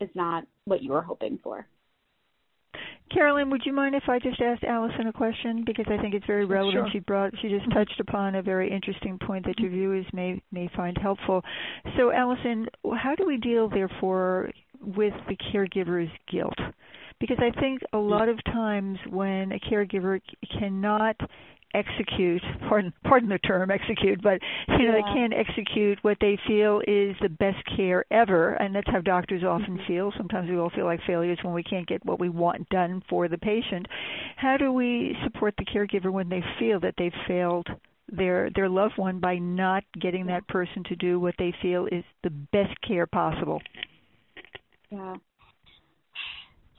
is not what you were hoping for. Carolyn, would you mind if I just asked Allison a question because I think it's very relevant. Sure. She brought she just mm-hmm. touched upon a very interesting point that your mm-hmm. viewers may may find helpful. So, Allison, how do we deal therefore with the caregiver's guilt? Because I think a mm-hmm. lot of times when a caregiver cannot execute pardon pardon the term execute but you know they can't execute what they feel is the best care ever and that's how doctors often Mhm. feel. Sometimes we all feel like failures when we can't get what we want done for the patient. How do we support the caregiver when they feel that they've failed their their loved one by not getting that person to do what they feel is the best care possible? Yeah.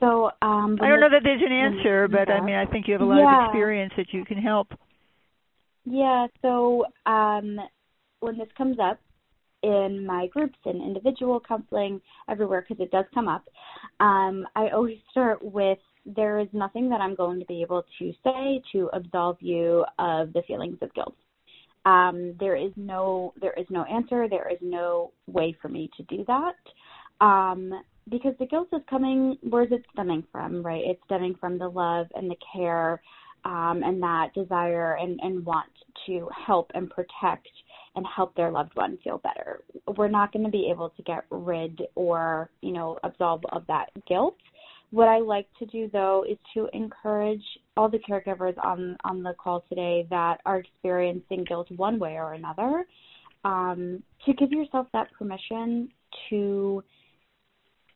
So um, i don't know that there's an answer but i mean i think you have a lot Yeah. of experience that you can help Yeah, so um, when this comes up in my groups and individual counseling everywhere, because it does come up, um, I always start with there is nothing that I'm going to be able to say to absolve you of the feelings of guilt. Um, there is no there is no answer. There is no way for me to do that. Um, because the guilt is coming where is it stemming from, right? It's stemming from the love and the care um, and that desire and, and want to help and protect and help their loved one feel better. We're not going to be able to get rid or, you know, absolve of that guilt. What I like to do though is to encourage all the caregivers on on the call today that are experiencing guilt one way or another um, to give yourself that permission to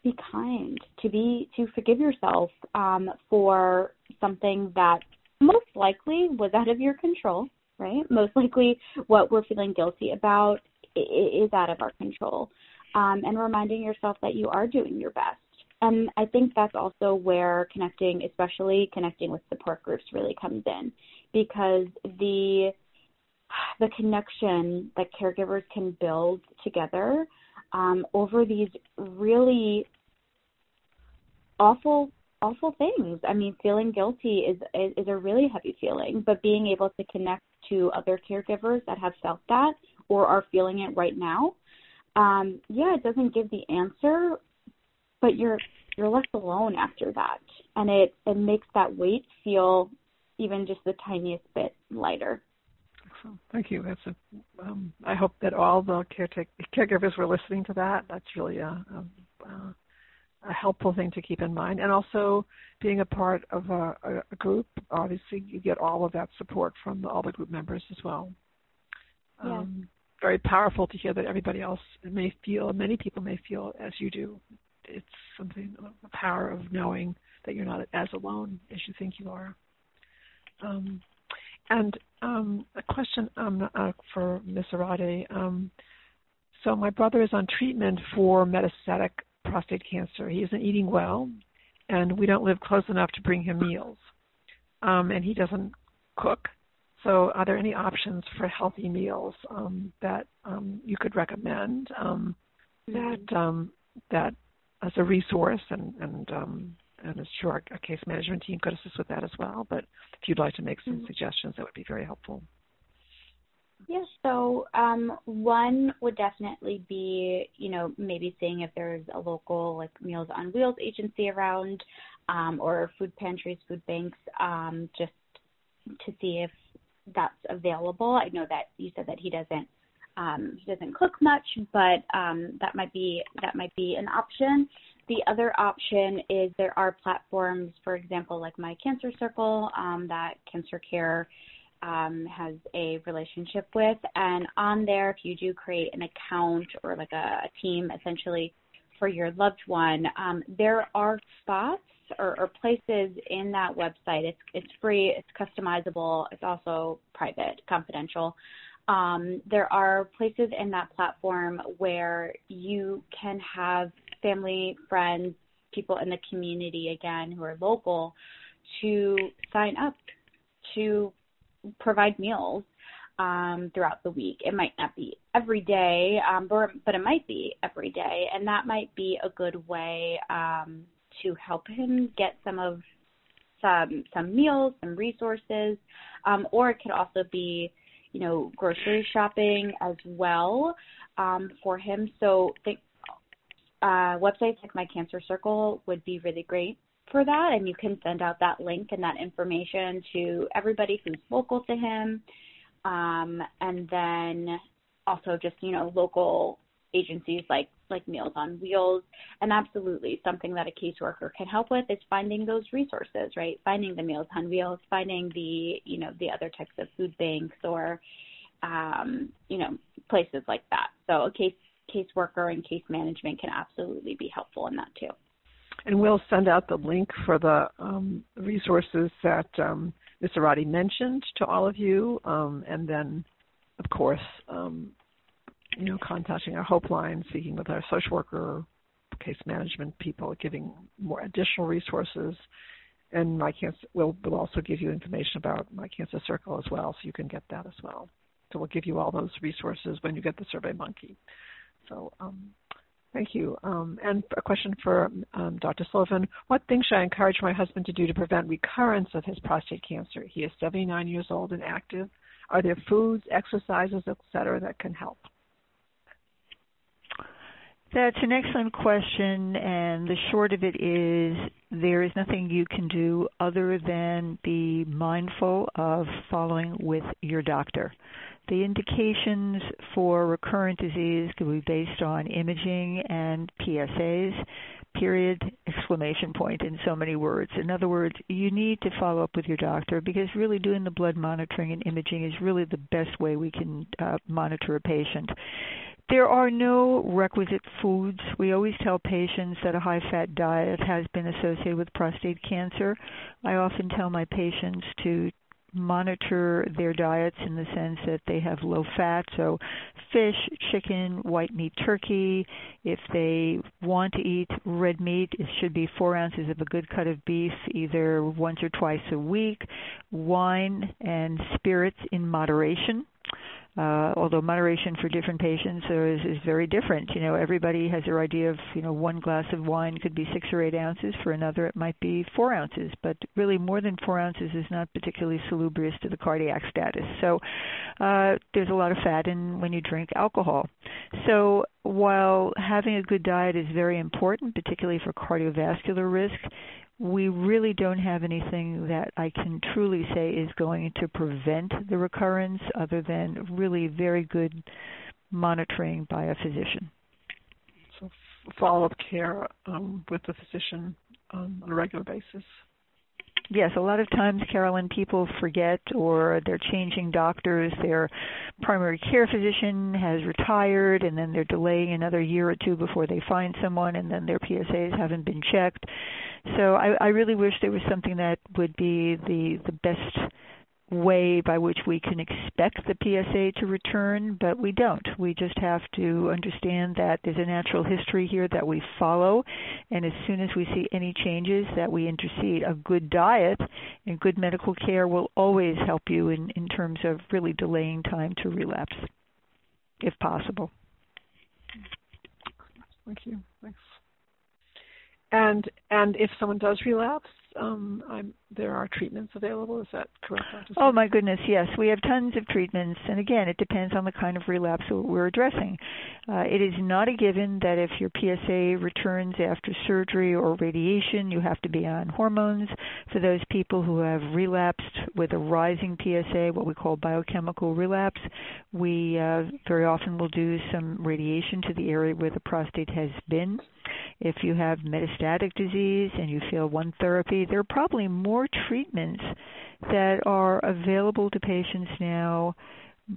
be kind, to be to forgive yourself um, for something that most likely was out of your control, right? Most likely, what we're feeling guilty about is out of our control, um, and reminding yourself that you are doing your best. And I think that's also where connecting, especially connecting with support groups, really comes in, because the the connection that caregivers can build together um, over these really awful awful things. I mean, feeling guilty is, is is a really heavy feeling, but being able to connect to other caregivers that have felt that or are feeling it right now, um, yeah, it doesn't give the answer, but you're you're left alone after that, and it it makes that weight feel even just the tiniest bit lighter. Thank you. That's a. Um, I hope that all the caretaker, caregivers were listening to that. That's really a, a, a, helpful thing to keep in mind. And also, being a part of a, a, group, obviously, you get all of that support from the, all the group members as well. Yeah. Um, very powerful to hear that everybody else may feel, many people may feel as you do. It's something, the power of knowing that you're not as alone as you think you are. Um, and um, a question um, uh, for Ms. Arade. Um, so my brother is on treatment for metastatic prostate cancer. He isn't eating well, and we don't live close enough to bring him meals. Um, and he doesn't cook. So are there any options for healthy meals um, that um, you could recommend mm-hmm. that that as a resource and, and and I'm sure our, case management team could assist with that as well. But if you'd like to make some mm-hmm. suggestions, that would be very helpful. Yes, so um, one would definitely be, you know, maybe seeing if there's a local like Meals on Wheels agency around, um, or food pantries, food banks, um, just to see if that's available. I know that you said that he doesn't um, he doesn't cook much, but um, that might be that might be an option. The other option is there are platforms, for example, like My Cancer Circle, um, that Cancer Care um, has a relationship with. And on there, if you do create an account or like a, a team essentially for your loved one, um, there are spots or, or, places in that website. It's it's free, it's customizable, it's also private, confidential. Um, there are places in that platform where you can have family, friends, people in the community again who are local to sign up to provide meals um, throughout the week. It might not be every day, um, but, but it might be every day, and that might be a good way um, to help him get some of some some meals, some resources, um, or it could also be, you know, grocery shopping as well um, for him. So think uh, websites like My Cancer Circle would be really great for that, and you can send out that link and that information to everybody who's local to him, um, and then also just you know local agencies like like Meals on Wheels, and absolutely something that a caseworker can help with is finding those resources, right? Finding the Meals on Wheels, finding the you know the other types of food banks or um, you know places like that. So a case caseworker and case management can absolutely be helpful in that too. And we'll send out the link for the um, resources that um, Ms. Arade mentioned to all of you, um, and then, of course, um, you know, contacting our Hope line, speaking with our social worker, case management people, giving more additional resources. And my cancer will will also give you information about my cancer circle as well, so you can get that as well. So we'll give you all those resources when you get the Survey Monkey. So um, thank you. Um, and a question for um, Dr. Sullivan. What things should I encourage my husband to do to prevent recurrence of his prostate cancer? He is 79 years old and active. Are there foods, exercises, etc., that can help? That's an excellent question, and the short of it is there is nothing you can do other than be mindful of following with your doctor The indications for recurrent disease could be based on imaging and PSAs, period, exclamation point in so many words. In other words, you need to follow up with your doctor because really doing the blood monitoring and imaging is really the best way we can uh, monitor a patient. There are no requisite foods. We always tell patients that a high fat diet has been associated with prostate cancer. I often tell my patients to monitor their diets in the sense that they have low fat, so fish, chicken, white meat, turkey. If they want to eat red meat, it should be four ounces of a good cut of beef either once or twice a week. Wine and spirits in moderation uh, although moderation for different patients is, is very different. You know, everybody has their idea of, you know, one glass of wine could be six or eight ounces. For another, it might be four ounces. But really, more than four ounces is not particularly salubrious to the cardiac status. So uh, there's a lot of fat in when you drink alcohol. So while having a good diet is very important, particularly for cardiovascular risk, we really don't have anything that I can truly say is going to prevent the recurrence other than really very good monitoring by a physician. So follow up care um, with the physician um, on a regular basis. Yes, a lot of times, Carolyn, people forget or they're changing doctors. Their primary care physician has retired, and then they're delaying another year or two before they find someone, and then their PSAs haven't been checked. So I, I really wish there was something that would be the the best way by which we can expect the PSA to return, but we don't. We just have to understand that there's a natural history here that we follow, and as soon as we see any changes, that we intercede. A good diet and good medical care will always help you in, in terms of really delaying time to relapse, if possible. Thank you. Thanks. And and if someone does relapse, um, I'm, there are treatments available. Is that correct? Oh my goodness, yes. We have tons of treatments, and again, it depends on the kind of relapse we're addressing. Uh, it is not a given that if your PSA returns after surgery or radiation, you have to be on hormones. For those people who have relapsed with a rising PSA, what we call biochemical relapse, we uh, very often will do some radiation to the area where the prostate has been. If you have metastatic disease and you fail one therapy, there are probably more treatments that are available to patients now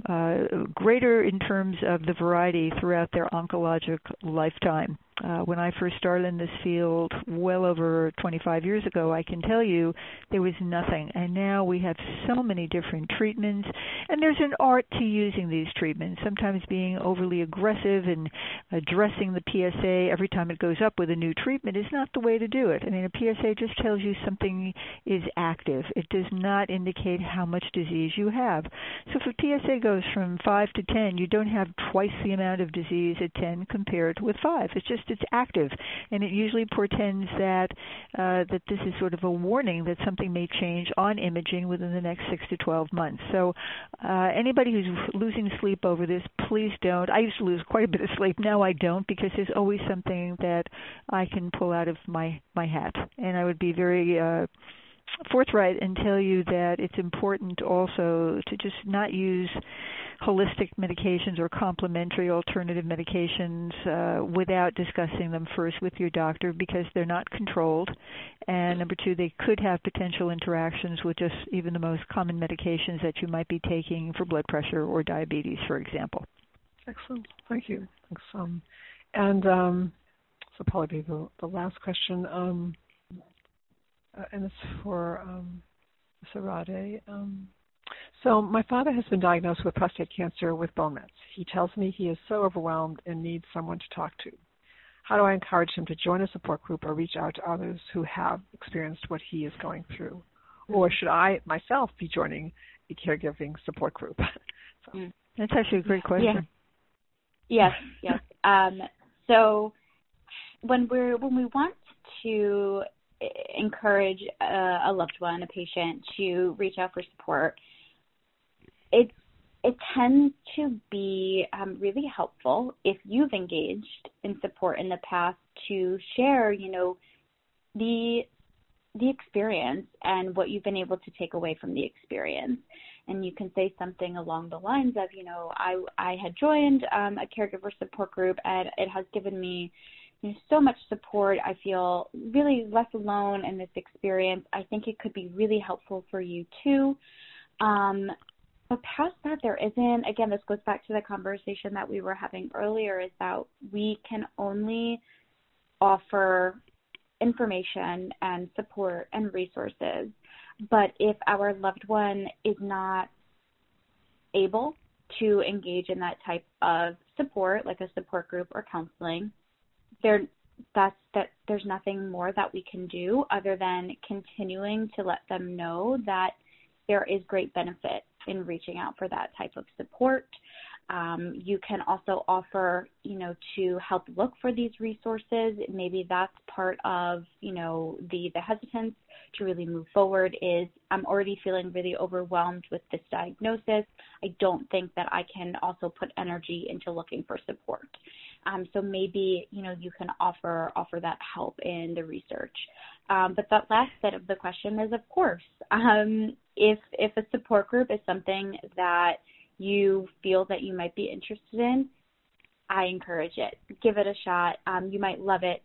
uh, greater in terms of the variety throughout their oncologic lifetime. Uh, when I first started in this field well over 25 years ago, I can tell you there was nothing. And now we have so many different treatments, and there's an art to using these treatments. Sometimes being overly aggressive and addressing the PSA every time it goes up with a new treatment is not the way to do it. I mean, a PSA just tells you something is active, it does not indicate how much disease you have. So if a PSA goes from 5 to 10, you don't have twice the amount of disease at 10 compared with 5. It's just it's active, and it usually portends that uh, that this is sort of a warning that something may change on imaging within the next six to 12 months. So, uh, anybody who's losing sleep over this, please don't. I used to lose quite a bit of sleep. Now I don't because there's always something that I can pull out of my my hat, and I would be very. Uh, forthright and tell you that it's important also to just not use holistic medications or complementary alternative medications uh, without discussing them first with your doctor because they're not controlled. And number two, they could have potential interactions with just even the most common medications that you might be taking for blood pressure or diabetes, for example. Excellent. Thank you. Thanks. Um, and um, so probably be the, the last question. Um, uh, and it's for um, Sarade. Um, so my father has been diagnosed with prostate cancer with bone mets. He tells me he is so overwhelmed and needs someone to talk to. How do I encourage him to join a support group or reach out to others who have experienced what he is going through? Or should I myself be joining a caregiving support group? so. Mm. That's actually a great question. Yeah. Yes, yes. Um, so when we're when we want to encourage a, a loved one, a patient, to reach out for support, it it tends to be um, really helpful if you've engaged in support in the past to share, you know, the the experience and what you've been able to take away from the experience. and you can say something along the lines of, you know, I I had joined um, a caregiver support group and it has given me you know, so much support. I feel really less alone in this experience. I think it could be really helpful for you too. Um, past that, there isn't. Again, this goes back to the conversation that we were having earlier. Is that we can only offer information and support and resources. But if our loved one is not able to engage in that type of support, like a support group or counseling, there that's that there's nothing more that we can do other than continuing to let them know that there is great benefit in reaching out for that type of support. Um, you can also offer, you know, to help look for these resources. Maybe that's part of, you know, the the hesitance to really move forward. Is I'm already feeling really overwhelmed with this diagnosis. I don't think that I can also put energy into looking for support. Um, so maybe you know you can offer offer that help in the research. Um, but that last bit of the question is, of course, um, if if a support group is something that you feel that you might be interested in, I encourage it. Give it a shot. Um, you might love it.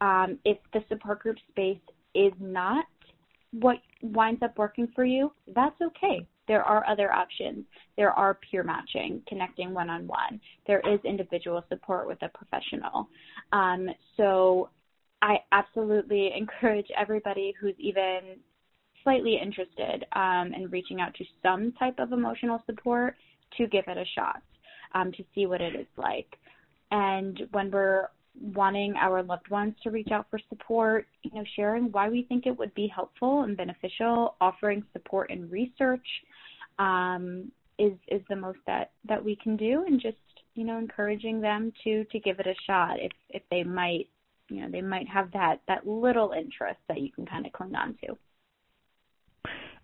Um, if the support group space is not what winds up working for you, that's okay. There are other options. There are peer matching, connecting one on one. There is individual support with a professional. Um, so I absolutely encourage everybody who's even slightly interested um, in reaching out to some type of emotional support to give it a shot um, to see what it is like. And when we're wanting our loved ones to reach out for support, you know, sharing why we think it would be helpful and beneficial, offering support and research um, is is the most that that we can do, and just you know encouraging them to to give it a shot if if they might you know they might have that that little interest that you can kind of cling on to.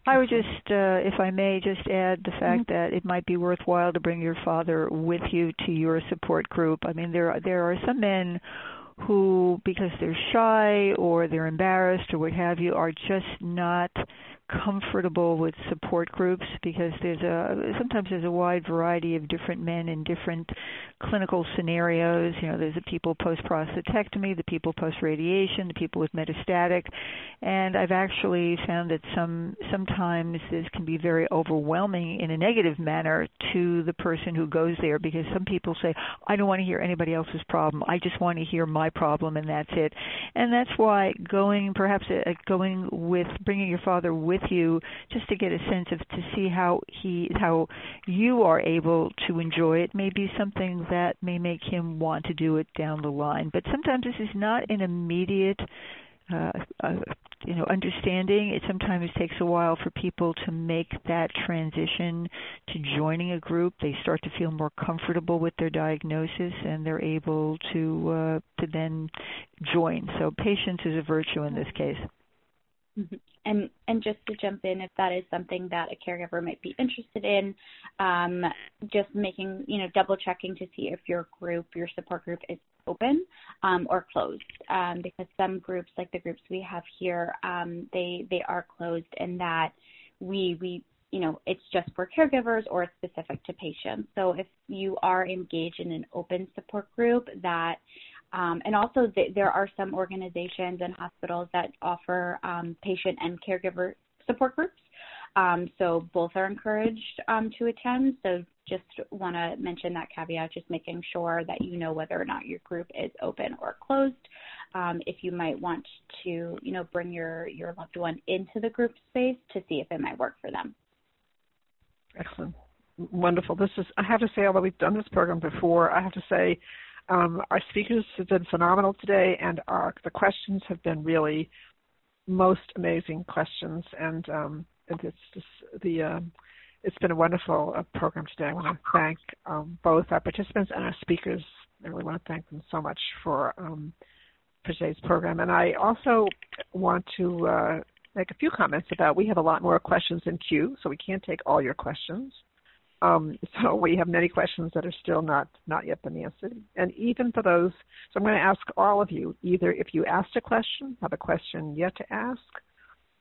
I would just, uh, if I may, just add the fact mm-hmm. that it might be worthwhile to bring your father with you to your support group. I mean, there are, there are some men who, because they're shy or they're embarrassed or what have you, are just not comfortable with support groups because there's a sometimes there's a wide variety of different men in different clinical scenarios. You know, there's the people post prostatectomy, the people post radiation, the people with metastatic, and I've actually found that some sometimes this can be very overwhelming in a negative manner to the person who goes there because some people say, I don't want to hear anybody else's problem. I just want to hear my problem and that's it. And that's why going perhaps uh, going with bringing your father with with you just to get a sense of to see how he how you are able to enjoy it. May be something that may make him want to do it down the line. But sometimes this is not an immediate uh, uh, you know understanding. It sometimes takes a while for people to make that transition to joining a group. They start to feel more comfortable with their diagnosis and they're able to uh, to then join. So patience is a virtue in this case mm-hmm. And and just to jump in, if that is something that a caregiver might be interested in, um, just making you know double checking to see if your group, your support group, is open um, or closed. Um, because some groups, like the groups we have here, um, they they are closed, and that we we you know it's just for caregivers or it's specific to patients. So if you are engaged in an open support group that um, and also, th- there are some organizations and hospitals that offer um, patient and caregiver support groups. Um, so both are encouraged um, to attend. So just want to mention that caveat, just making sure that you know whether or not your group is open or closed. Um, if you might want to, you know, bring your your loved one into the group space to see if it might work for them. Excellent, wonderful. This is I have to say, although we've done this program before, I have to say um, our speakers have been phenomenal today, and our the questions have been really most amazing questions, and um, it's just the uh, it's been a wonderful uh, program today. I want to thank um, both our participants and our speakers. I really want to thank them so much for um, for today's program, and I also want to uh, make a few comments about. We have a lot more questions in queue, so we can't take all your questions. Um, so we have many questions that are still not not yet been answered. And even for those, so I'm going to ask all of you either if you asked a question, have a question yet to ask,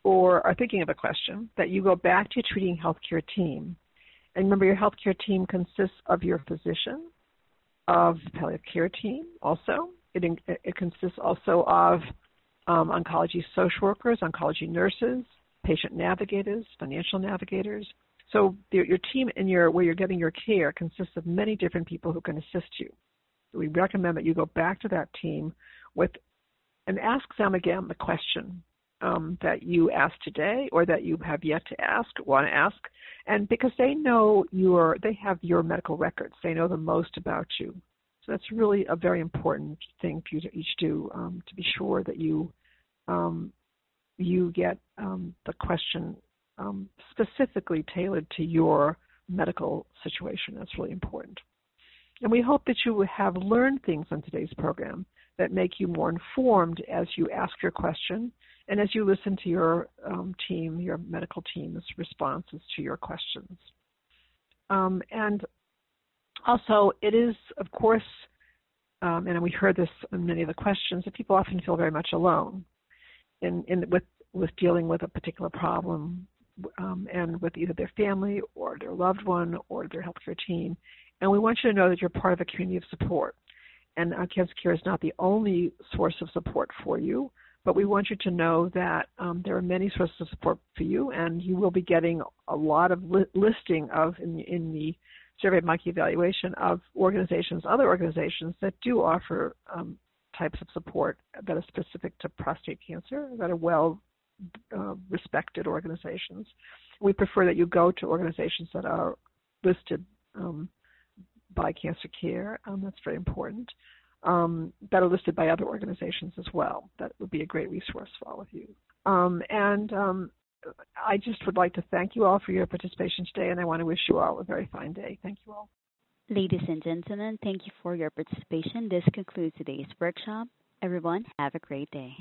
or are thinking of a question, that you go back to your treating healthcare team. And remember, your healthcare team consists of your physician, of the palliative care team also. It, it consists also of um, oncology social workers, oncology nurses, patient navigators, financial navigators. So your, your team and your where you're getting your care consists of many different people who can assist you. We recommend that you go back to that team with and ask them again the question um, that you asked today or that you have yet to ask, want to ask, and because they know your, they have your medical records, they know the most about you. So that's really a very important thing for you to each do um, to be sure that you um, you get um, the question um, specifically tailored to your medical situation. That's really important. And we hope that you have learned things on today's program that make you more informed as you ask your question and as you listen to your um, team, your medical team's responses to your questions. Um, and also, it is, of course, um, and we heard this in many of the questions, that people often feel very much alone in, in with with dealing with a particular problem um, and with either their family or their loved one or their healthcare team. And we want you to know that you're part of a community of support. And Cancer Care is not the only source of support for you, but we want you to know that um, there are many sources of support for you, and you will be getting a lot of li- listing of in, in the SurveyMonkey evaluation of organizations, other organizations that do offer um, types of support that are specific to prostate cancer, that are well uh, respected organizations. We prefer that you go to organizations that are listed um, by Cancer Care. Um, that's very important. Um, that are listed by other organizations as well. That would be a great resource for all of you. Um, and um, I just would like to thank you all for your participation today, and I want to wish you all a very fine day. Thank you all. Ladies and gentlemen, thank you for your participation. This concludes today's workshop. Everyone, have a great day.